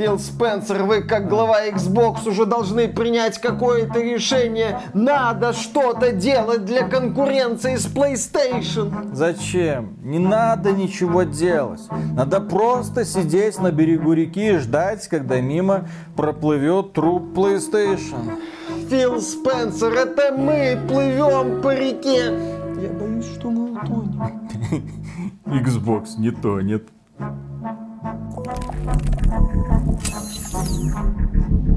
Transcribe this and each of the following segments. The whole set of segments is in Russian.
Фил Спенсер, вы как глава Xbox уже должны принять какое-то решение. Надо что-то делать для конкуренции с PlayStation. Зачем? Не надо ничего делать. Надо просто сидеть на берегу реки и ждать, когда мимо проплывет труп PlayStation. Фил Спенсер, это мы плывем по реке. Я боюсь, что мы утонем. Xbox не тонет. Thank you.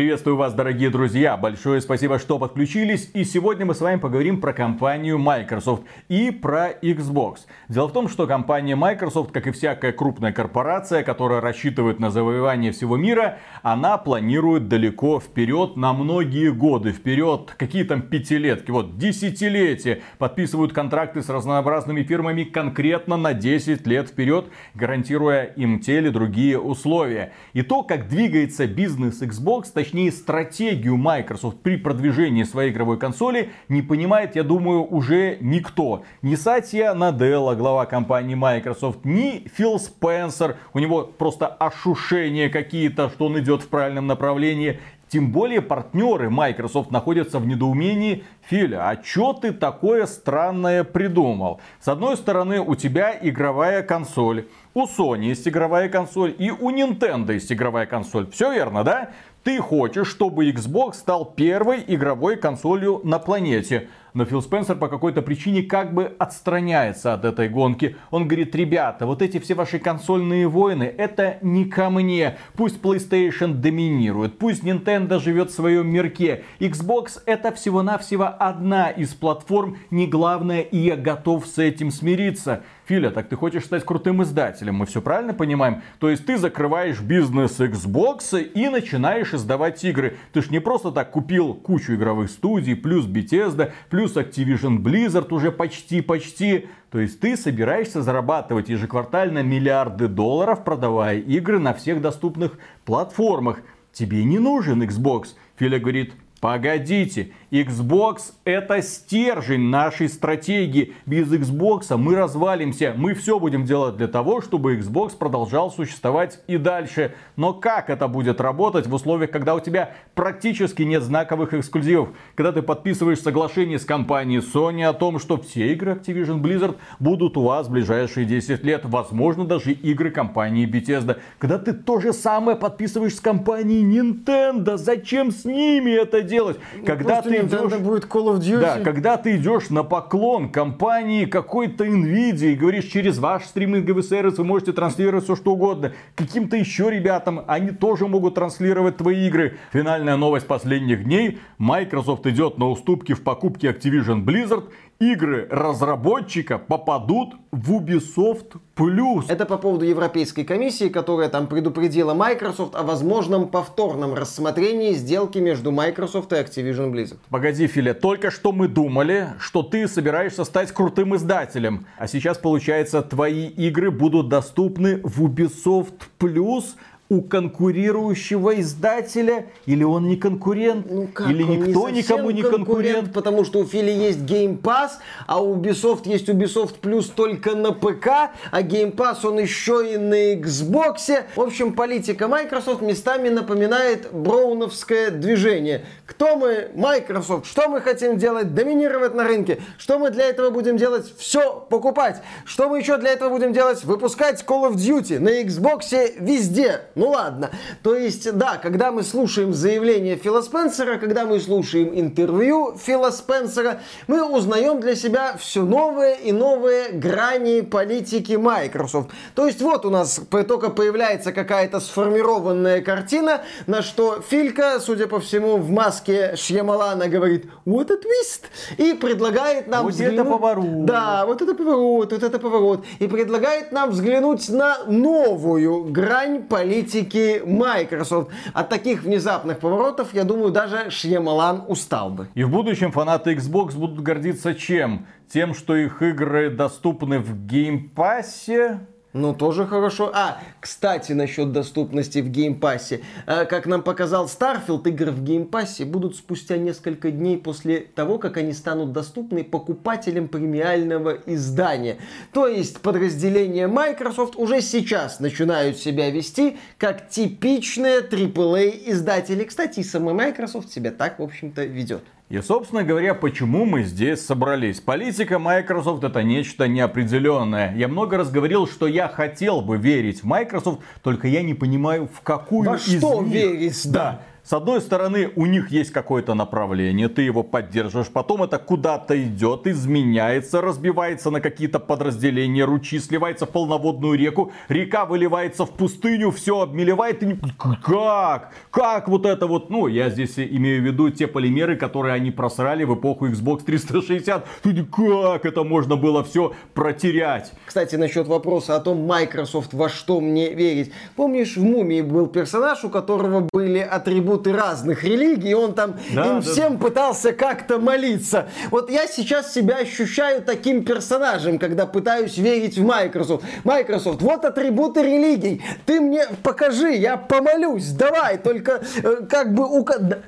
Приветствую вас, дорогие друзья! Большое спасибо, что подключились. И сегодня мы с вами поговорим про компанию Microsoft и про Xbox. Дело в том, что компания Microsoft, как и всякая крупная корпорация, которая рассчитывает на завоевание всего мира, она планирует далеко вперед, на многие годы вперед, какие там пятилетки, вот десятилетия, подписывают контракты с разнообразными фирмами конкретно на 10 лет вперед, гарантируя им те или другие условия. И то, как двигается бизнес Xbox, точнее точнее стратегию Microsoft при продвижении своей игровой консоли не понимает, я думаю, уже никто. Ни Сатья Наделла, глава компании Microsoft, ни Фил Спенсер, у него просто ошушения какие-то, что он идет в правильном направлении. Тем более партнеры Microsoft находятся в недоумении. Филя, а что ты такое странное придумал? С одной стороны, у тебя игровая консоль. У Sony есть игровая консоль и у Nintendo есть игровая консоль. Все верно, да? Ты хочешь, чтобы Xbox стал первой игровой консолью на планете. Но Фил Спенсер по какой-то причине как бы отстраняется от этой гонки. Он говорит, ребята, вот эти все ваши консольные войны, это не ко мне. Пусть PlayStation доминирует, пусть Nintendo живет в своем мирке. Xbox это всего-навсего одна из платформ, не главное, и я готов с этим смириться. Филя, так ты хочешь стать крутым издателем, мы все правильно понимаем? То есть ты закрываешь бизнес Xbox и начинаешь издавать игры. Ты ж не просто так купил кучу игровых студий, плюс Bethesda, плюс Activision Blizzard уже почти-почти. То есть ты собираешься зарабатывать ежеквартально миллиарды долларов, продавая игры на всех доступных платформах. Тебе не нужен Xbox. Филя говорит, Погодите, Xbox это стержень нашей стратегии. Без Xbox мы развалимся. Мы все будем делать для того, чтобы Xbox продолжал существовать и дальше. Но как это будет работать в условиях, когда у тебя практически нет знаковых эксклюзивов? Когда ты подписываешь соглашение с компанией Sony о том, что все игры Activision Blizzard будут у вас в ближайшие 10 лет. Возможно, даже игры компании Bethesda. Когда ты то же самое подписываешь с компанией Nintendo. Зачем с ними это делать. Ну, когда ты идешь, будет Call of Duty. Да, когда ты идешь на поклон компании какой-то Nvidia и говоришь, через ваш стриминговый сервис вы можете транслировать все что угодно. Каким-то еще ребятам, они тоже могут транслировать твои игры. Финальная новость последних дней. Microsoft идет на уступки в покупке Activision Blizzard игры разработчика попадут в Ubisoft Plus. Это по поводу Европейской комиссии, которая там предупредила Microsoft о возможном повторном рассмотрении сделки между Microsoft и Activision Blizzard. Погоди, Филе, только что мы думали, что ты собираешься стать крутым издателем. А сейчас, получается, твои игры будут доступны в Ubisoft Plus – у конкурирующего издателя, или он не конкурент, ну как, или никто не никому не конкурент. конкурент. Потому что у Фили есть Game Pass, а у Ubisoft есть Ubisoft Plus только на ПК, а Game Pass он еще и на Xbox. В общем, политика Microsoft местами напоминает броуновское движение. Кто мы? Microsoft. Что мы хотим делать? Доминировать на рынке. Что мы для этого будем делать? Все покупать. Что мы еще для этого будем делать? Выпускать Call of Duty на Xbox везде ну ладно. То есть, да, когда мы слушаем заявление Фила Спенсера, когда мы слушаем интервью Фила Спенсера, мы узнаем для себя все новые и новые грани политики Microsoft. То есть вот у нас только появляется какая-то сформированная картина, на что Филька, судя по всему, в маске Шьямалана говорит «What a twist!» и предлагает нам вот взглянуть... это поворот. Да, вот это поворот, вот это поворот. И предлагает нам взглянуть на новую грань политики политики Microsoft. От таких внезапных поворотов, я думаю, даже Шьямалан устал бы. И в будущем фанаты Xbox будут гордиться чем? Тем, что их игры доступны в Game Pass е? Ну, тоже хорошо. А, кстати, насчет доступности в Game Pass е. А, как нам показал Starfield, игры в Game Pass е будут спустя несколько дней после того, как они станут доступны покупателям премиального издания. То есть подразделения Microsoft уже сейчас начинают себя вести как типичные AAA издатели. Кстати, и сама Microsoft себя так, в общем-то, ведет. И, собственно говоря, почему мы здесь собрались. Политика Microsoft это нечто неопределенное. Я много раз говорил, что я хотел бы верить в Microsoft, только я не понимаю, в какую Во из что них. верить, да. С одной стороны, у них есть какое-то направление, ты его поддерживаешь, потом это куда-то идет, изменяется, разбивается на какие-то подразделения, ручьи сливается в полноводную реку, река выливается в пустыню, все обмелевает, и не... как? Как вот это вот, ну, я здесь имею в виду те полимеры, которые они просрали в эпоху Xbox 360, как это можно было все протерять? Кстати, насчет вопроса о том, Microsoft во что мне верить. Помнишь, в Мумии был персонаж, у которого были атрибуты разных религий, и он там Да, им да. всем пытался как-то молиться. Вот я сейчас себя ощущаю таким персонажем, когда пытаюсь верить в Microsoft. Microsoft, вот атрибуты религий. Ты мне покажи, я помолюсь. Давай, только э, как бы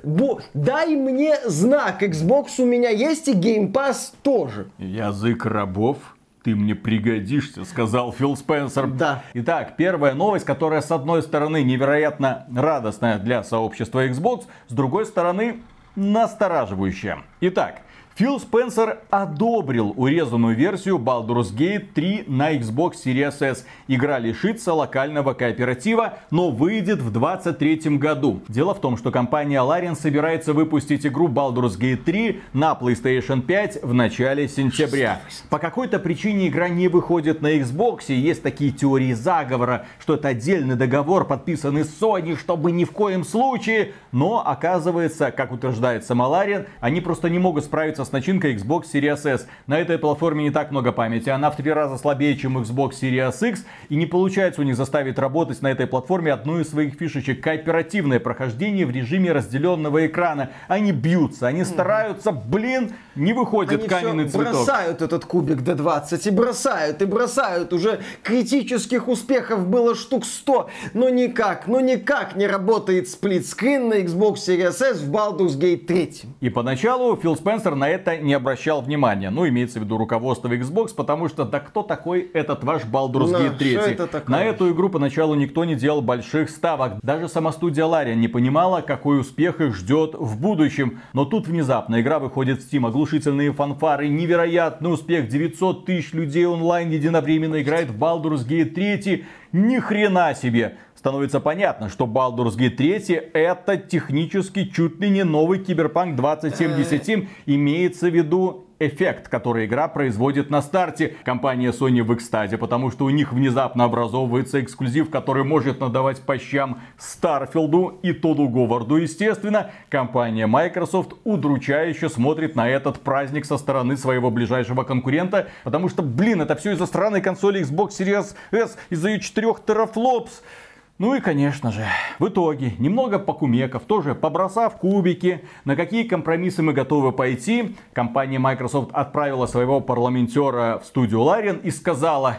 бо- дай мне знак. Xbox у меня есть и Game Pass тоже. Язык рабов. Ты мне пригодишься, сказал Фил Спенсер. Да. Итак, первая новость, которая с одной стороны невероятно радостная для сообщества Xbox, с другой стороны настораживающая. Итак, Фил Спенсер одобрил урезанную версию Baldur's Gate 3 на Xbox Series S. Игра лишится локального кооператива, но выйдет в 2023 году. Дело в том, что компания Larian собирается выпустить игру Baldur's Gate 3 на PlayStation 5 в начале сентября. По какой-то причине игра не выходит на Xbox, и есть такие теории заговора, что это отдельный договор, подписанный Sony, чтобы ни в коем случае. Но оказывается, как утверждает сама Larian, они просто не могут справиться с начинкой Xbox Series S. На этой платформе не так много памяти, она в три раза слабее, чем Xbox Series X, и не получается у них заставить работать на этой платформе одну из своих фишечек. Кооперативное прохождение в режиме разделенного экрана. Они бьются, они стараются, блин, не выходит Они каменный всё цветок. бросают этот кубик D20 и бросают, и бросают. Уже критических успехов было штук 100, но никак, но никак не работает сплитскрин на Xbox Series S в Baldur's Gate 3. И поначалу Фил Спенсер на это не обращал внимания. Ну, имеется в виду руководство Xbox, потому что да кто такой этот ваш Baldur's Да, Gate 3? что это такое? На эту игру поначалу никто не делал больших ставок. Даже сама студия Larian не понимала, какой успех их ждет в будущем. Но тут внезапно игра выходит в Steam, оглушительные фанфары, невероятный успех, 900 тысяч людей онлайн единовременно играет в Baldur's Gate 3. Ни хрена себе! Становится понятно, что Baldur's Gate 3 это технически чуть ли не новый Киберпанк 2077. Имеется в виду эффект, который игра производит на старте. Компания Sony в экстазе, потому что у них внезапно образовывается эксклюзив, который может надавать по щам Starfield у и Тоду Говарду. Естественно, компания Microsoft удручающе смотрит на этот праздник со стороны своего ближайшего конкурента, потому что, блин, это все из-за странной консоли Xbox Series S, из-за ее 4 терафлопс. Ну и, конечно же, в итоге, немного покумеков, тоже побросав кубики, на какие компромиссы мы готовы пойти, компания Microsoft отправила своего парламентера в студию Larian и сказала,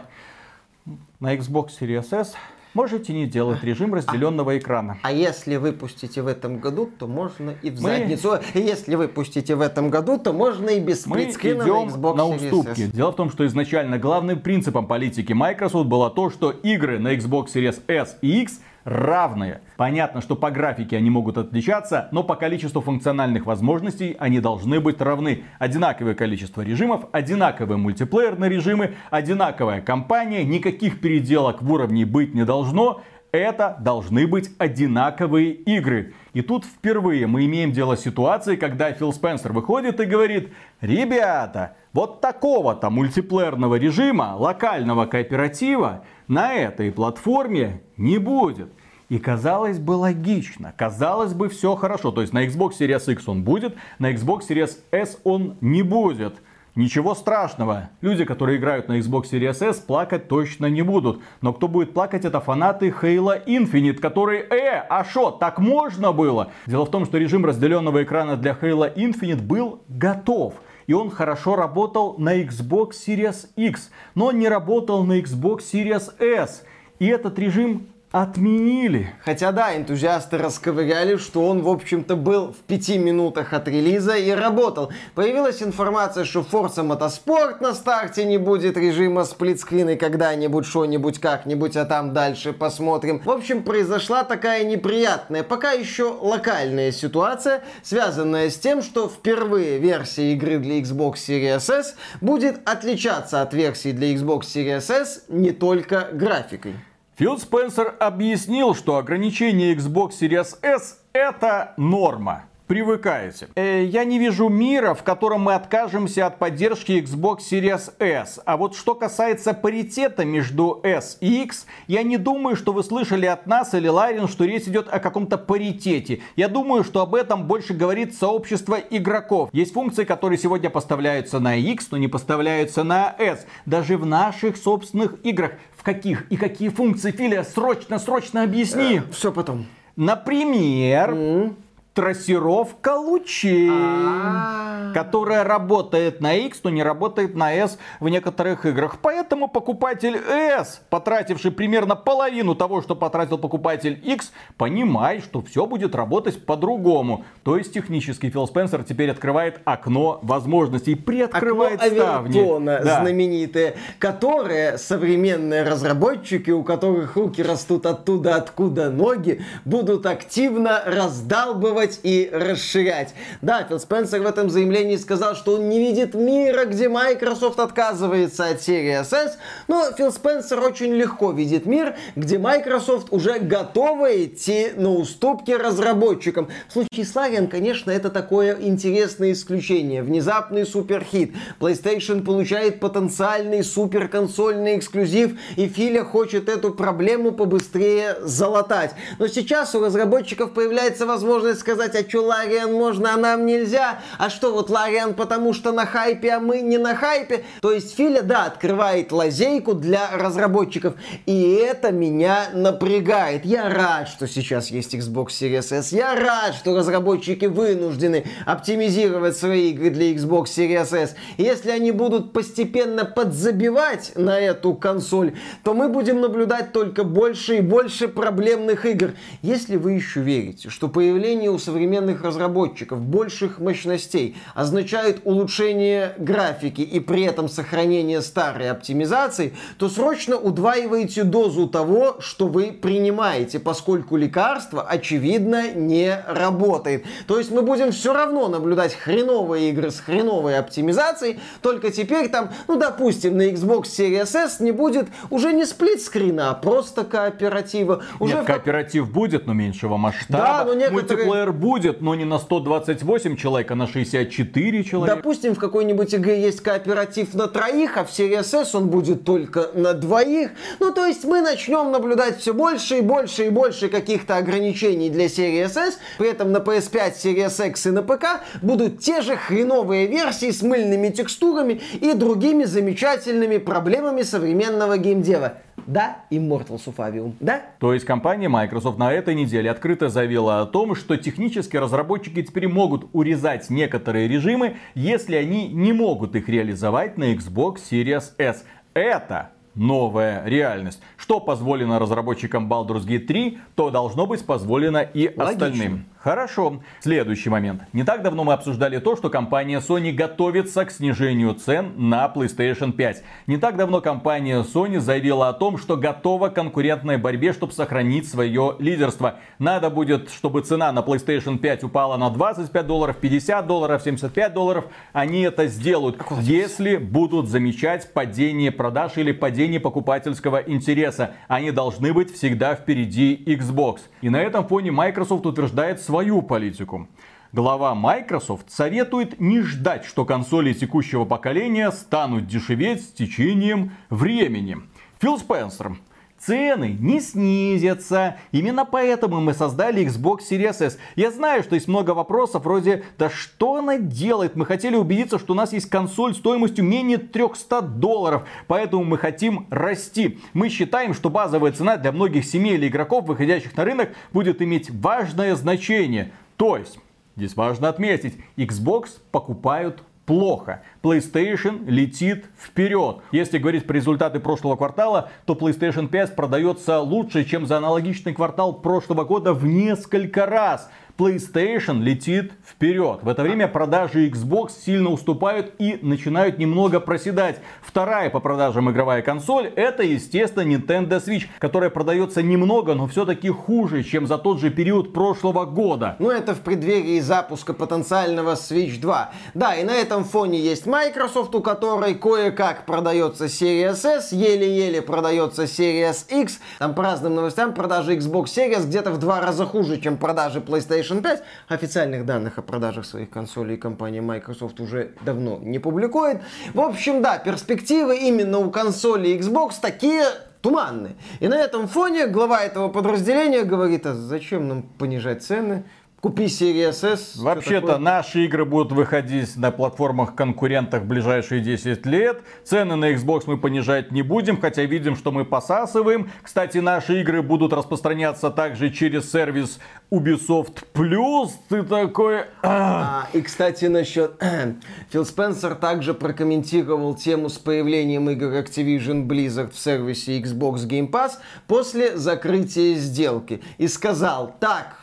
на Xbox Series S можете не делать режим разделенного экрана. А если выпустите в этом году, то можно и в Мы- задницу. Если выпустите в этом году, то можно и без сплитскрина на Xbox на Series уступки. S. Дело в том, что изначально главным принципом политики Microsoft было то, что игры на Xbox Series S и X равные. Понятно, что по графике они могут отличаться, но по количеству функциональных возможностей они должны быть равны. Одинаковое количество режимов, одинаковые мультиплеерные режимы, одинаковая компания, никаких переделок в уровне быть не должно. Это должны быть одинаковые игры. И тут впервые мы имеем дело с ситуацией, когда Фил Спенсер выходит и говорит, ребята, вот такого-то мультиплеерного режима, локального кооператива на этой платформе не будет. И казалось бы логично, казалось бы все хорошо. То есть на Xbox Series X он будет, на Xbox Series S он не будет. Ничего страшного. Люди, которые играют на Xbox Series S, плакать точно не будут. Но кто будет плакать, это фанаты Halo Infinite, которые, э, а шо, так можно было? Дело в том, что режим разделенного экрана для Halo Infinite был готов. и он хорошо работал на Xbox Series X, но не работал на Xbox Series S. И этот режим отменили. Хотя да, энтузиасты расковыряли, что он, в общем-то, был в пяти минутах от релиза и работал. Появилась информация, что Forza Motorsport на старте не будет режима сплитскрина когда-нибудь, что-нибудь, как-нибудь, а там дальше посмотрим. В общем, произошла такая неприятная, пока еще локальная ситуация, связанная с тем, что впервые версия игры для Xbox Series S будет отличаться от версии для Xbox Series S не только графикой. Фил Спенсер объяснил, что ограничение Xbox Series S это норма привыкаете. Э, я не вижу мира, в котором мы откажемся от поддержки Xbox Series S. А вот что касается паритета между S и X, я не думаю, что вы слышали от нас или Ларин, что речь идет о каком-то паритете. Я думаю, что об этом больше говорит сообщество игроков. Есть функции, которые сегодня поставляются на X, но не поставляются на S. Даже в наших собственных играх. Каких и какие функции, Филя, срочно, срочно объясни. Э, все потом. Например, mm-hmm трассировка лучей, А-а-а. которая работает на X, но не работает на S в некоторых играх. Поэтому покупатель S, потративший примерно половину того, что потратил покупатель X, понимает, что все будет работать по-другому. То есть технически Фил Спенсер теперь открывает окно возможностей, приоткрывает окно ставни. Авертона, да. знаменитое, которое современные разработчики, у которых руки растут оттуда, откуда ноги, будут активно раздалбывать делать и расширять. Да, Фил Спенсер в этом заявлении сказал, что он не видит мира, где Microsoft отказывается от серии SS, но Фил Спенсер очень легко видит мир, где Microsoft уже готова идти на уступки разработчикам. В случае с Larian, конечно, это такое интересное исключение. Внезапный суперхит. PlayStation получает потенциальный суперконсольный эксклюзив, и Филя хочет эту проблему побыстрее залатать. Но сейчас у разработчиков появляется возможность сказать, сказать, а что Лариан можно, а нам нельзя? А что вот Лариан потому что на хайпе, а мы не на хайпе? То есть Филя, да, открывает лазейку для разработчиков. И это меня напрягает. Я рад, что сейчас есть Xbox Series S. Я рад, что разработчики вынуждены оптимизировать свои игры для Xbox Series S. Если они будут постепенно подзабивать на эту консоль, то мы будем наблюдать только больше и больше проблемных игр. Если вы еще верите, что появление у современных разработчиков больших мощностей означает улучшение графики и при этом сохранение старой оптимизации, то срочно удваиваете дозу того, что вы принимаете, поскольку лекарство, очевидно, не работает. То есть мы будем все равно наблюдать хреновые игры с хреновой оптимизацией, только теперь там, ну, допустим, на Xbox Series S не будет уже не сплитскрина, а просто кооператива. Уже Нет, кооператив будет, но меньшего масштаба. Да, но некоторые... Мультиплеер будет, но не на 128 человек, а на 64 человека. Допустим, в какой-нибудь игре есть кооператив на троих, а в Series S он будет только на двоих. Ну, то есть мы начнем наблюдать все больше и больше и больше каких-то ограничений для Series S. При этом на PS5, Series X и на ПК будут те же хреновые версии с мыльными текстурами и другими замечательными проблемами современного геймдева. Да, Immortals of Avium, да? То есть компания Microsoft на этой неделе открыто заявила о том, что технически разработчики теперь могут урезать некоторые режимы, если они не могут их реализовать на Xbox Series S. Это новая реальность. Что позволено разработчикам Baldur's Gate 3, то должно быть позволено и Логично. остальным. Хорошо. Следующий момент. Не так давно мы обсуждали то, что компания Sony готовится к снижению цен на PlayStation 5. Не так давно компания Sony заявила о том, что готова к конкурентной борьбе, чтобы сохранить свое лидерство. Надо будет, чтобы цена на PlayStation 5 упала на 25 долларов, 50 долларов, 75 долларов. Они это сделают, если будут замечать падение продаж или падение покупательского интереса. Они должны быть всегда впереди Xbox. И на этом фоне Microsoft утверждает свою свою политику. Глава Microsoft советует не ждать, что консоли текущего поколения станут дешеветь с течением времени. Фил Спенсер цены не снизятся. Именно поэтому мы создали Xbox Series S. Я знаю, что есть много вопросов вроде, да что она делает? Мы хотели убедиться, что у нас есть консоль стоимостью менее 300 долларов, поэтому мы хотим расти. Мы считаем, что базовая цена для многих семей или игроков, выходящих на рынок, будет иметь важное значение. То есть, здесь важно отметить, Xbox покупают плохо. PlayStation летит вперед. Если говорить про результаты прошлого квартала, то PlayStation 5 продается лучше, чем за аналогичный квартал прошлого года в несколько раз. PlayStation летит вперед. В это время продажи Xbox сильно уступают и начинают немного проседать. Вторая по продажам игровая консоль это, естественно, Nintendo Switch, которая продается немного, но все-таки хуже, чем за тот же период прошлого года. Ну, это в преддверии запуска потенциального Switch 2. Да, и на этом фоне есть Microsoft, у которой кое-как продается Series S, еле-еле продается Series X. Там по разным новостям продажи Xbox Series где-то в два раза хуже, чем продажи PlayStation PlayStation 5. Официальных данных о продажах своих консолей компания Microsoft уже давно не публикует. В общем, да, перспективы именно у консоли Xbox такие туманные. И на этом фоне глава этого подразделения говорит, а зачем нам понижать цены? Купи Series S. Вообще-то наши игры будут выходить на платформах конкурентах в ближайшие 10 лет. Цены на Xbox мы понижать не будем, хотя видим, что мы посасываем. Кстати, наши игры будут распространяться также через сервис Ubisoft Plus. Ты такой... А, и, кстати, насчет... Фил Спенсер также прокомментировал тему с появлением игр Activision Blizzard в сервисе Xbox Game Pass после закрытия сделки. И сказал, так,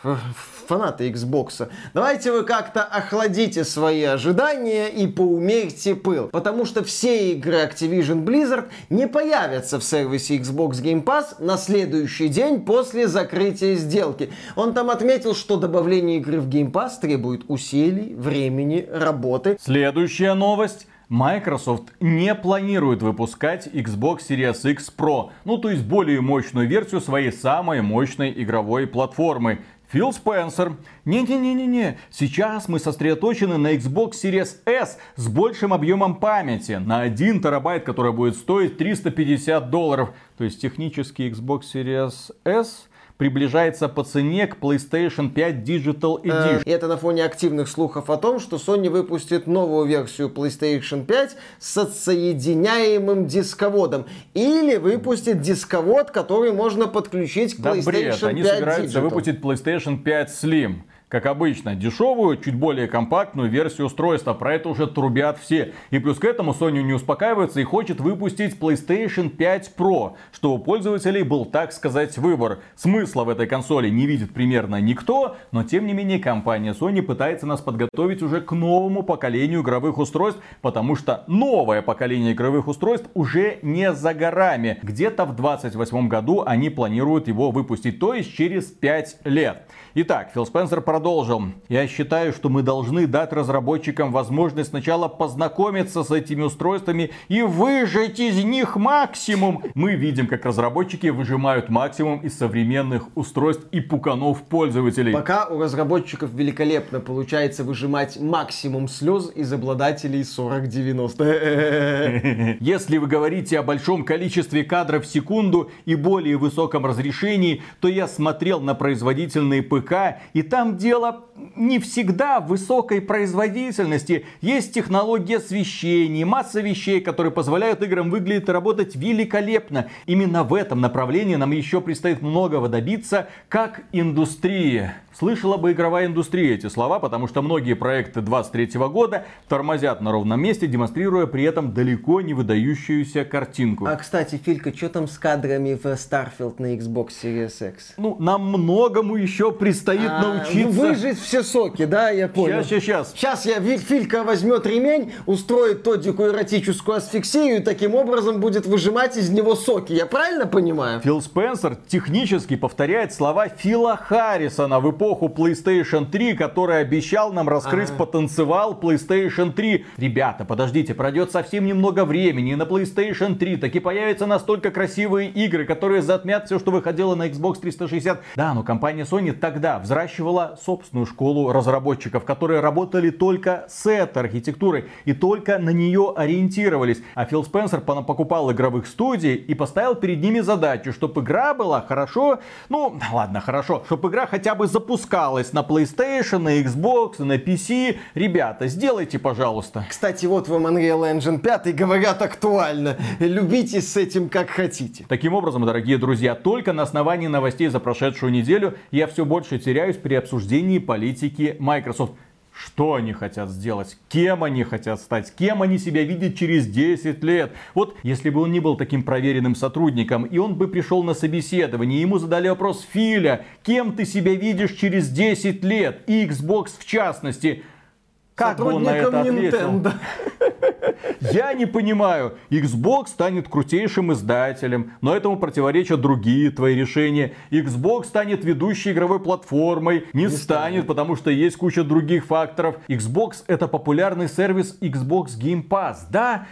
фанаты Xbox, давайте вы как-то охладите свои ожидания и поумерьте пыл. Потому что все игры Activision Blizzard не появятся в сервисе Xbox Game Pass на следующий день после закрытия сделки. Он там отметил, что добавление игры в Game Pass требует усилий, времени, работы. Следующая новость. Microsoft не планирует выпускать Xbox Series X Pro, ну то есть более мощную версию своей самой мощной игровой платформы. Фил Спенсер. Не-не-не-не-не. Сейчас мы сосредоточены на Xbox Series S с большим объемом памяти. На 1 терабайт, который будет стоить 350 долларов. То есть технический Xbox Series S приближается по цене к PlayStation 5 Digital э, Edition. И это на фоне активных слухов о том, что Sony выпустит новую версию PlayStation 5 с отсоединяемым дисководом. Или выпустит дисковод, который можно подключить к PlayStation да, бред. 5 Они собираются Digital. выпустить PlayStation 5 Slim как обычно, дешевую, чуть более компактную версию устройства. Про это уже трубят все. И плюс к этому Sony не успокаивается и хочет выпустить PlayStation 5 Pro, что у пользователей был, так сказать, выбор. Смысла в этой консоли не видит примерно никто, но тем не менее компания Sony пытается нас подготовить уже к новому поколению игровых устройств, потому что новое поколение игровых устройств уже не за горами. Где-то в 2028 году они планируют его выпустить, то есть через 5 лет. Итак, Фил Спенсер продолжил. Я считаю, что мы должны дать разработчикам возможность сначала познакомиться с этими устройствами и выжать из них максимум. Мы видим, как разработчики выжимают максимум из современных устройств и пуканов пользователей. Пока у разработчиков великолепно получается выжимать максимум слез из обладателей 4090. Если вы говорите о большом количестве кадров в секунду и более высоком разрешении, то я смотрел на производительные ПК и там дело не всегда высокой производительности. Есть технология освещения, масса вещей, которые позволяют играм выглядеть и работать великолепно. Именно в этом направлении нам еще предстоит многого добиться, как индустрия. Слышала бы игровая индустрия эти слова, потому что многие проекты 23 года тормозят на ровном месте, демонстрируя при этом далеко не выдающуюся картинку. А, кстати, Филька, что там с кадрами в Starfield на Xbox Series X? Ну, нам многому еще предстоит а, научиться. Выжить все соки, да, я понял. Сейчас, сейчас. Сейчас я, Филька возьмет ремень, устроит Тодику эротическую асфиксию и таким образом будет выжимать из него соки. Я правильно понимаю? Фил Спенсер технически повторяет слова Фила Харрисона в эпоху PlayStation 3, который обещал нам раскрыть ага. потенциал PlayStation 3. Ребята, подождите, пройдет совсем немного времени, и на PlayStation 3 таки появятся настолько красивые игры, которые затмят все, что выходило на Xbox 360. Да, но компания Sony тогда взращивала собственную школу разработчиков, которые работали только с этой архитектурой и только на нее ориентировались. А Фил Спенсер покупал игровых студий и поставил перед ними задачу, чтобы игра была хорошо, ну ладно, хорошо, чтобы игра хотя бы запускалась запускалась на PlayStation, на Xbox, на PC. Ребята, сделайте, пожалуйста. Кстати, вот вам Unreal Engine 5 говорят актуально. Любите с этим как хотите. Таким образом, дорогие друзья, только на основании новостей за прошедшую неделю я все больше теряюсь при обсуждении политики Microsoft. Что они хотят сделать, кем они хотят стать, кем они себя видят через 10 лет. Вот если бы он не был таким проверенным сотрудником, и он бы пришел на собеседование, ему задали вопрос, Филя, кем ты себя видишь через 10 лет, и Xbox в частности, как бы он на это ответил? Я не понимаю. Xbox станет крутейшим издателем, но этому противоречат другие твои решения. Xbox станет ведущей игровой платформой, не, не станет, станет, потому что есть куча других факторов. Xbox это популярный сервис Xbox Game Pass, да?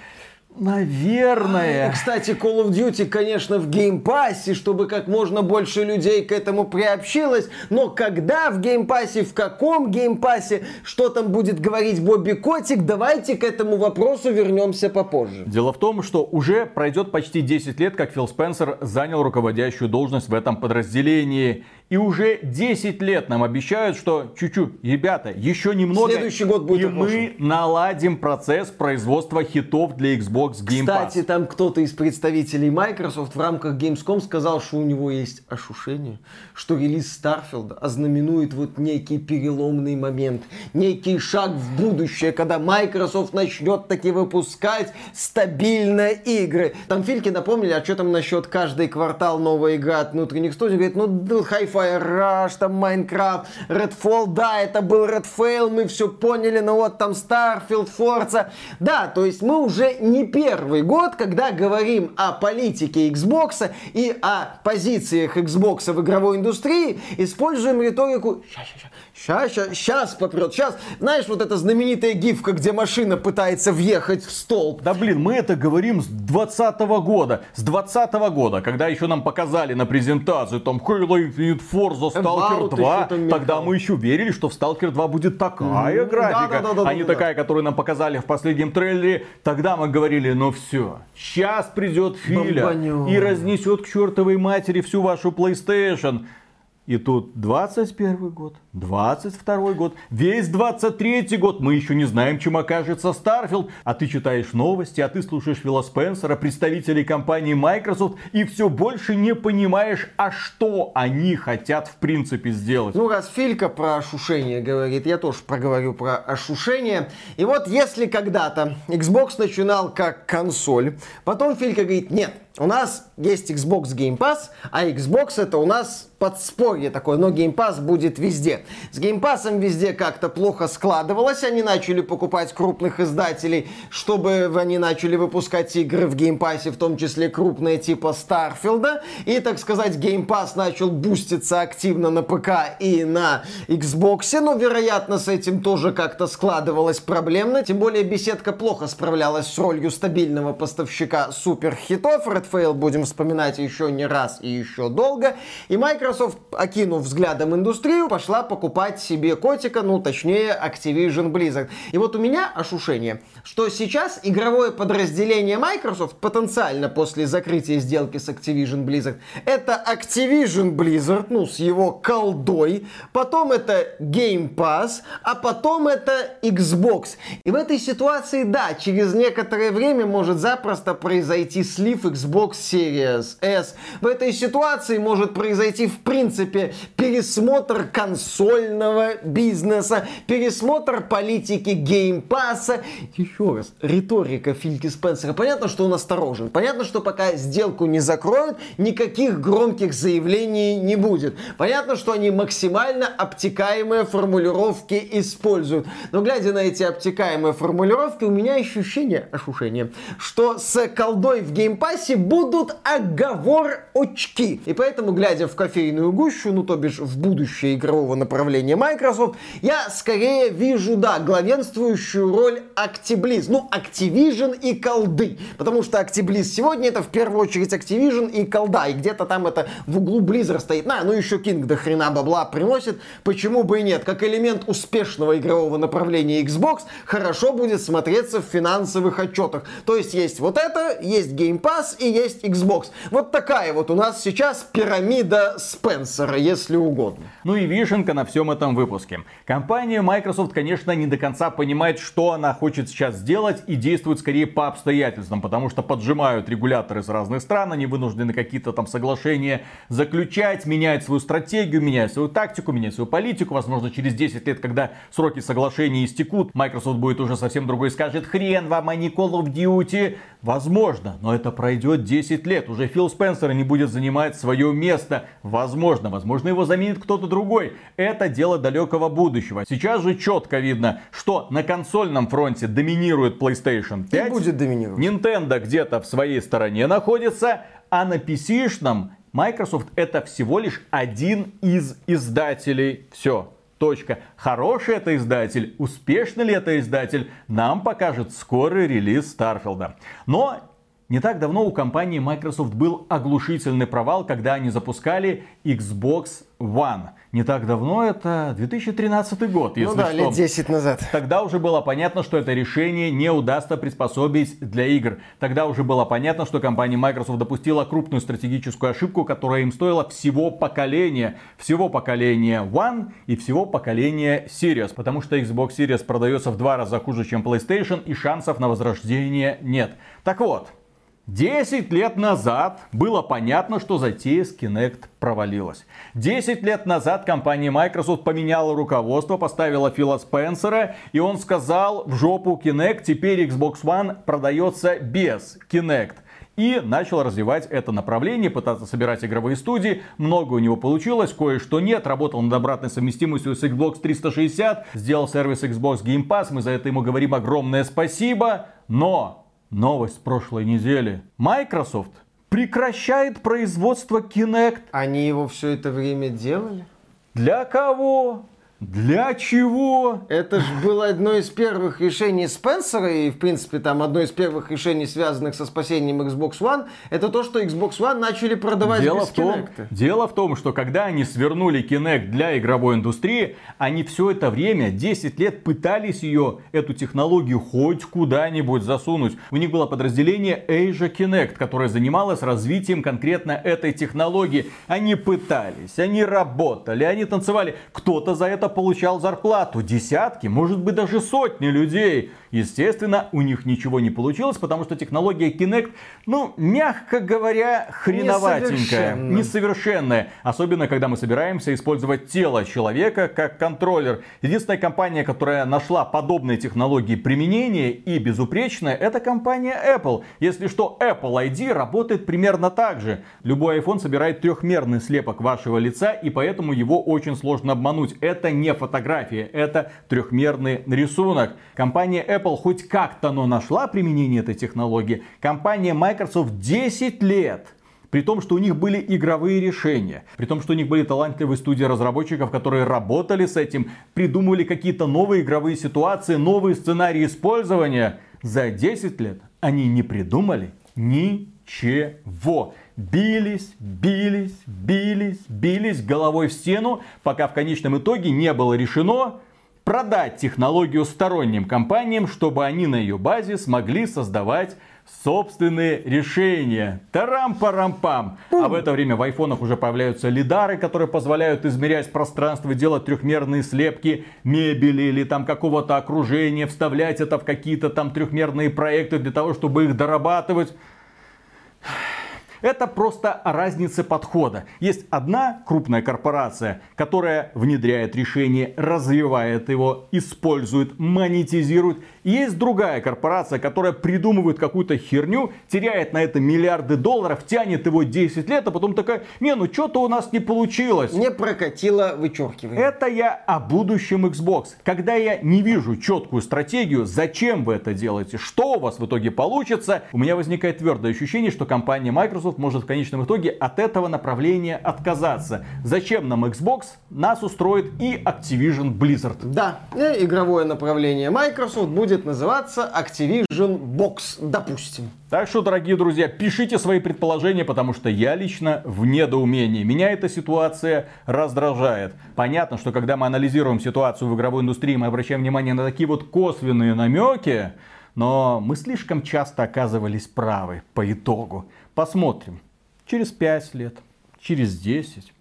Наверное. Кстати, Call of Duty, конечно, в Game Pass е, чтобы как можно больше людей к этому приобщилось. Но когда в геймпассе, в каком геймпассе, что там будет говорить Бобби Котик, давайте к этому вопросу вернемся попозже. Дело в том, что уже пройдет почти 10 лет, как Фил Спенсер занял руководящую должность в этом подразделении. И уже 10 лет нам обещают, что чуть-чуть, ребята, еще немного. Следующий год будет И мы наладим процесс производства хитов для Xbox Game Pass. Кстати, там кто-то из представителей Microsoft в рамках Gamescom сказал, что у него есть ошушение, что релиз Starfield ознаменует вот некий переломный момент, некий шаг в будущее, когда Microsoft начнет таки выпускать стабильно игры. Там Фильки напомнили, а что там насчет каждый квартал новая игра от внутренних студий? Говорит, ну, Hi-Fi Rush, там Minecraft, Redfall, да, это был Redfall, мы все поняли, но вот там Starfield, Forza. Да, то есть мы уже не первый год, когда говорим о политике Xbox и о позициях Xbox в игровой индустрии, используем риторику «ща, ща, ща, Сейчас, сейчас, сейчас попрет. Сейчас, знаешь, вот эта знаменитая гифка, где машина пытается въехать в столб. Да блин, мы это говорим с 20 года. С 20 года, когда еще нам показали на презентации там Halo Infinite Forza, Stalker 2, тогда мы еще верили, что в Stalker 2 будет такая mm-hmm. графика, да, да, да, а не такая, которую нам показали в последнем трейлере. Тогда мы говорили, ну все, сейчас придет Филя Бомбаню. и разнесет к чертовой матери всю вашу PlayStation. И тут 21 год, 22 год, весь 23 год. Мы еще не знаем, чем окажется Starfield. А ты читаешь новости, а ты слушаешь Фила Спенсера, представителей компании Microsoft, и все больше не понимаешь, а что они хотят в принципе сделать. Ну, раз Филька про ошушение говорит, я тоже проговорю про ошушение. И вот если когда-то Xbox начинал как консоль, потом Филька говорит, нет, у нас есть Xbox Game Pass, а Xbox это у нас подспорье такое, но Game Pass будет везде. С Game Pass везде как-то плохо складывалось, они начали покупать крупных издателей, чтобы они начали выпускать игры в Game Pass, в том числе крупные типа Starfield, и, так сказать, Game Pass начал буститься активно на ПК и на Xbox, но, вероятно, с этим тоже как-то складывалось проблемно, тем более беседка плохо справлялась с ролью стабильного поставщика суперхитов, Red Fail будем вспоминать еще не раз и еще долго. И Microsoft, окинув взглядом индустрию, пошла покупать себе котика, ну точнее Activision Blizzard. И вот у меня ошушение, что сейчас игровое подразделение Microsoft потенциально после закрытия сделки с Activision Blizzard это Activision Blizzard, ну с его колдой, потом это Game Pass, а потом это Xbox. И в этой ситуации, да, через некоторое время может запросто произойти слив Xbox Xbox Series S. В этой ситуации может произойти в принципе пересмотр консольного бизнеса, пересмотр политики Game Pass а. Еще раз, риторика Фильки Спенсера. Понятно, что он осторожен. Понятно, что пока сделку не закроют, никаких громких заявлений не будет. Понятно, что они максимально обтекаемые формулировки используют. Но глядя на эти обтекаемые формулировки, у меня ощущение, ошушение, что с колдой в Game Pass е будут оговорочки. И поэтому, глядя в кофейную гущу, ну то бишь в будущее игрового направления Microsoft, я скорее вижу, да, главенствующую роль Actibliz. Ну, Activision и колды. Потому что Actibliz сегодня это в первую очередь Activision и колда. И где-то там это в углу Blizzard стоит. На, ну еще King до хрена бабла приносит. Почему бы и нет? Как элемент успешного игрового направления Xbox хорошо будет смотреться в финансовых отчетах. То есть есть вот это, есть Game Pass и и есть Xbox. Вот такая вот у нас сейчас пирамида Спенсера, если угодно. Ну и вишенка на всем этом выпуске. Компания Microsoft, конечно, не до конца понимает, что она хочет сейчас сделать и действует скорее по обстоятельствам, потому что поджимают регуляторы из разных стран, они вынуждены какие-то там соглашения заключать, меняют свою стратегию, меняют свою тактику, меняют свою политику. Возможно, через 10 лет, когда сроки соглашений истекут, Microsoft будет уже совсем другой, скажет, хрен вам, а не Call of Duty. Возможно, но это пройдет 10 лет. Уже Фил Спенсер не будет занимать свое место. Возможно, возможно его заменит кто-то другой. Это дело далекого будущего. Сейчас же четко видно, что на консольном фронте доминирует PlayStation 5. И будет доминировать. Nintendo где-то в своей стороне находится, а на PC-шном Microsoft это всего лишь один из издателей. Все. Точка. Хороший это издатель, успешный ли это издатель, нам покажет скорый релиз Старфилда. Но не так давно у компании Microsoft был оглушительный провал, когда они запускали Xbox One. Не так давно, это 2013 год, если ну да, что. лет 10 назад. Тогда уже было понятно, что это решение не удастся приспособить для игр. Тогда уже было понятно, что компания Microsoft допустила крупную стратегическую ошибку, которая им стоила всего поколения. Всего поколения One и всего поколения Series. Потому что Xbox Series продается в два раза хуже, чем PlayStation, и шансов на возрождение нет. Так вот, 10 лет назад было понятно, что затея с Kinect провалилась. 10 лет назад компания Microsoft поменяла руководство, поставила Фила Спенсера, и он сказал в жопу Kinect, теперь Xbox One продается без Kinect и начал развивать это направление, пытаться собирать игровые студии. Много у него получилось, кое-что нет. Работал над обратной совместимостью с Xbox 360, сделал сервис Xbox Game Pass. Мы за это ему говорим огромное спасибо. Но Новость прошлой недели. Microsoft прекращает производство Kinect. Они его все это время делали? Для кого? Для чего? Это же было одно из первых решений Спенсера, и, в принципе, там одно из первых решений, связанных со спасением Xbox One, это то, что Xbox One начали продавать дело без в том, Kinect. Дело в том, что когда они свернули Kinect для игровой индустрии, они все это время, 10 лет, пытались ее, эту технологию, хоть куда-нибудь засунуть. У них было подразделение Asia Kinect, которое занималось развитием конкретно этой технологии. Они пытались, они работали, они танцевали. Кто-то за это получал зарплату. Десятки, может быть даже сотни людей. Естественно, у них ничего не получилось, потому что технология Kinect, ну, мягко говоря, хреноватенькая, Несовершенная. несовершенная. Особенно, когда мы собираемся использовать тело человека как контроллер. Единственная компания, которая нашла подобные технологии применения и безупречная, это компания Apple. Если что, Apple ID работает примерно так же. Любой iPhone собирает трехмерный слепок вашего лица, и поэтому его очень сложно обмануть. Это не фотография, это трехмерный рисунок. Компания Apple хоть как-то но нашла применение этой технологии. Компания Microsoft 10 лет при том, что у них были игровые решения, при том, что у них были талантливые студии разработчиков, которые работали с этим, придумывали какие-то новые игровые ситуации, новые сценарии использования. За 10 лет они не придумали ничего. Бились, бились, бились, бились головой в стену, пока в конечном итоге не было решено продать технологию сторонним компаниям, чтобы они на ее базе смогли создавать собственные решения. Тарам-парам-пам. А в это время в айфонах уже появляются лидары, которые позволяют измерять пространство, делать трехмерные слепки мебели или там какого-то окружения, вставлять это в какие-то там трехмерные проекты для того, чтобы их дорабатывать. Это просто разница подхода. Есть одна крупная корпорация, которая внедряет решение, развивает его, использует, монетизирует. И есть другая корпорация, которая придумывает какую-то херню, теряет на это миллиарды долларов, тянет его 10 лет, а потом такая, не, ну что-то у нас не получилось. Не прокатило вычеркивание. Это я о будущем Xbox. Когда я не вижу четкую стратегию, зачем вы это делаете, что у вас в итоге получится, у меня возникает твердое ощущение, что компания Microsoft может в конечном итоге от этого направления отказаться. Зачем нам Xbox? Нас устроит и Activision Blizzard. Да, и игровое направление Microsoft будет называться Activision Box, допустим. Так что, дорогие друзья, пишите свои предположения, потому что я лично в недоумении. Меня эта ситуация раздражает. Понятно, что когда мы анализируем ситуацию в игровой индустрии, мы обращаем внимание на такие вот косвенные намеки, Но мы слишком часто оказывались правы по итогу. Посмотрим. Через 5 лет, через 10.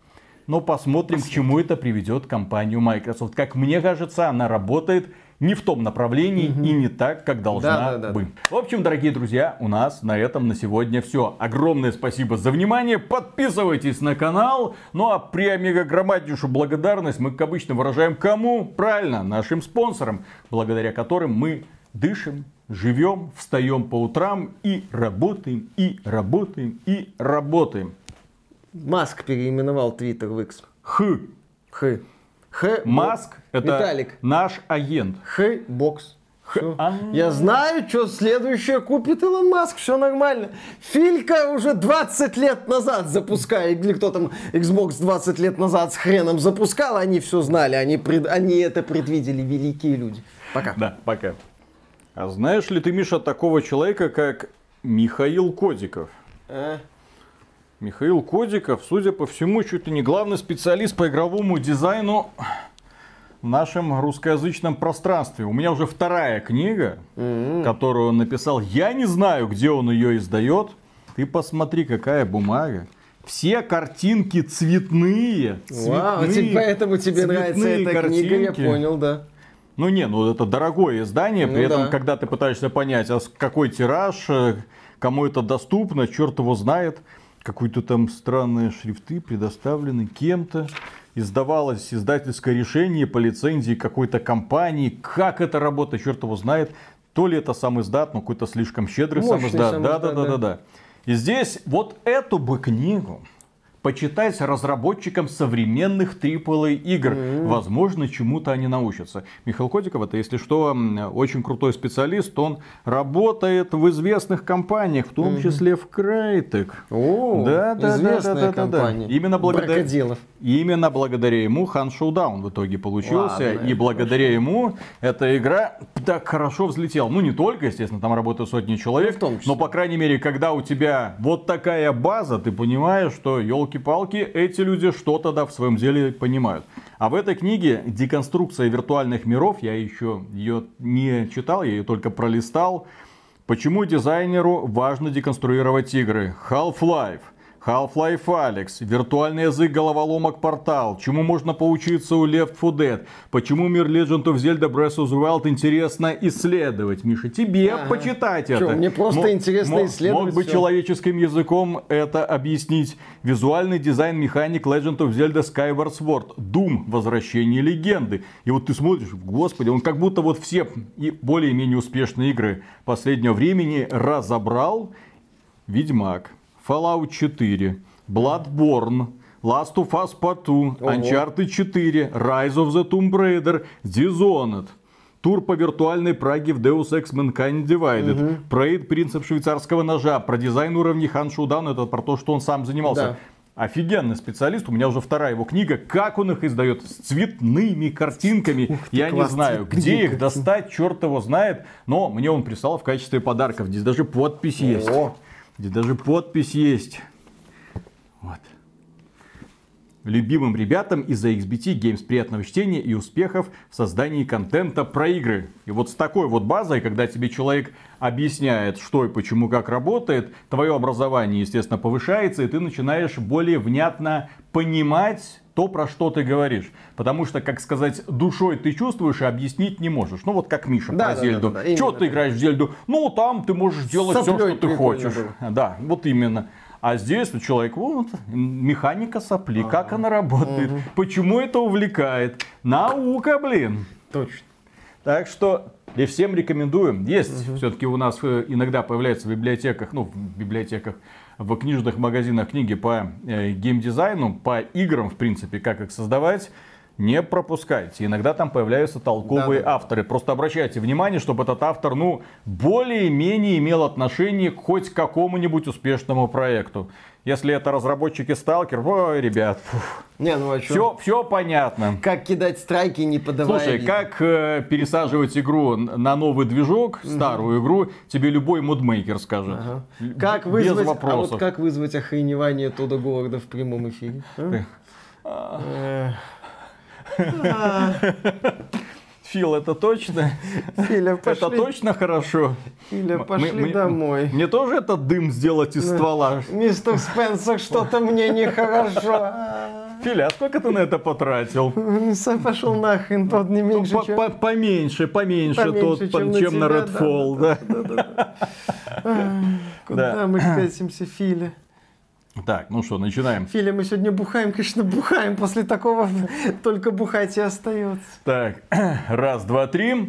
Но посмотрим, посмотрим, к чему это приведет компанию Microsoft. Как мне кажется, она работает не в том направлении угу. и не так, как должна да, да, да, быть. В общем, дорогие друзья, у нас на этом на сегодня все. Огромное спасибо за внимание. Подписывайтесь на канал. Ну а при омега-громаднейшую благодарность мы, как обычно, выражаем кому? Правильно, нашим спонсорам, благодаря которым мы дышим, живем, встаем по утрам и работаем, и работаем, и работаем. Маск переименовал Твиттер в X. Х. Х. Х. Маск это Виталик. наш агент. Х. Бокс. А. Я знаю, что следующее купит Илон Маск, все нормально. Филька уже 20 лет назад запускает, или кто там Xbox 20 лет назад с хреном запускал, они все знали, они, пред, они это предвидели, великие люди. Пока. Да, пока. А знаешь ли ты, Миша, такого человека, как Михаил Кодиков? А? Михаил Кодиков, судя по всему, чуть ли не главный специалист по игровому дизайну в нашем русскоязычном пространстве. У меня уже вторая книга, mm-hmm. которую он написал. Я не знаю, где он ее издает. Ты посмотри, какая бумага. Все картинки цветные. Вау, цветные, поэтому тебе нравится эта картинки. книга, я понял, да. Ну не, ну это дорогое издание, ну, при да. этом, когда ты пытаешься понять, а какой тираж, э, кому это доступно, черт его знает какие-то там странные шрифты предоставлены кем-то. Издавалось издательское решение по лицензии какой-то компании. Как это работает, черт его знает. То ли это сам издат, но какой-то слишком щедрый сам издат. Да, да, да, да, да. И здесь вот эту бы книгу почитать разработчикам современных AAA игр. Mm-hmm. Возможно, чему-то они научатся. Михаил Кодиков, это, если что, очень крутой специалист. Он работает в известных компаниях, в том mm-hmm. числе в Crytek. О, да, да, известная да, да, компания. Да, да. Именно благодаря, именно благодаря ему Хан Шоудаун в итоге получился. Ладно, и благодаря хорошо. ему эта игра так хорошо взлетела. Ну, не только, естественно, там работают сотни человек. Ну, в том числе. Но, по крайней мере, когда у тебя вот такая база, ты понимаешь, что, елки елки-палки, эти люди что-то да в своем деле понимают. А в этой книге деконструкция виртуальных миров, я еще ее не читал, я ее только пролистал. Почему дизайнеру важно деконструировать игры? Half-Life – Half-Life Alyx, виртуальный язык головоломок портал, чему можно поучиться у Left 4 Dead, почему мир Legend of Zelda Breath of the Wild интересно исследовать. Миша, тебе ага. почитать Что, это. Мне просто М- интересно исследовать Мог бы все. человеческим языком это объяснить. Визуальный дизайн механик Legend of Zelda Skyward Sword, Doom, Возвращение легенды. И вот ты смотришь, господи, он как будто вот все и более-менее успешные игры последнего времени разобрал. Ведьмак, Fallout 4, Bloodborne, Last of Us Part 2, Uncharted 4, Rise of the Tomb Raider, Dishonored. Тур по виртуальной Праге в Deus Ex Mankind Divided. Угу. Про принцип швейцарского ножа. Про дизайн уровней Хан Шудан. Это про то, что он сам занимался. Да. Офигенный специалист. У меня уже вторая его книга. Как он их издает? С цветными картинками. Ух ты, Я класс, не знаю, где их достать, черт его знает. Но мне он прислал в качестве подарков. Здесь даже подпись О. есть. Здесь даже подпись есть. Вот. Любимым ребятам из XBT Games приятного чтения и успехов в создании контента про игры. И вот с такой вот базой, когда тебе человек объясняет, что и почему, как работает, твое образование, естественно, повышается, и ты начинаешь более внятно понимать то, про что ты говоришь. Потому что, как сказать, душой ты чувствуешь и объяснить не можешь. Ну вот как Миша да, про да, Зельду. Да, да, да. Что ты играешь в Зельду? Ну там ты можешь делать все, что ты хочешь. Был. Да, вот именно. А здесь у человека вот механика сопли, ага. как она работает, угу. почему это увлекает. Наука, блин. Точно. Так что и всем рекомендуем. Есть угу. все-таки у нас э, иногда появляется в библиотеках, ну, в библиотеках, в книжных магазинах книги по э, геймдизайну, по играм, в принципе, как их создавать. Не пропускайте. Иногда там появляются толковые да, да. авторы. Просто обращайте внимание, чтобы этот автор, ну, более-менее имел отношение к хоть какому-нибудь успешному проекту. Если это разработчики Сталкер, ой, ребят, фух. Не, ну а все, все понятно. Как кидать страйки, не подавая Слушай, вид. как э, пересаживать игру на новый движок, угу. старую игру, тебе любой модмейкер скажет. Ага. Как вызвать, Без вопросов. А вот как вызвать охреневание Тодда Говарда в прямом эфире? А? Фил, это точно? Филя, Это пошли, точно хорошо? Филя, пошли мы- домой. Мне тоже этот дым сделать из ствола? Мистер Спенсер, что-то мне нехорошо. Филя, а сколько ты на это потратил? Сам пошел нахрен, тот не меньше, По- чем... по- Поменьше, поменьше, Поменьше, тот, чем по- на чем на тебя, Redfall, да. Куда Да. мы катимся, Филя? Так, ну что, начинаем. Филя, мы сегодня бухаем, конечно, бухаем. После такого только бухать и остается. Так, раз, два, три.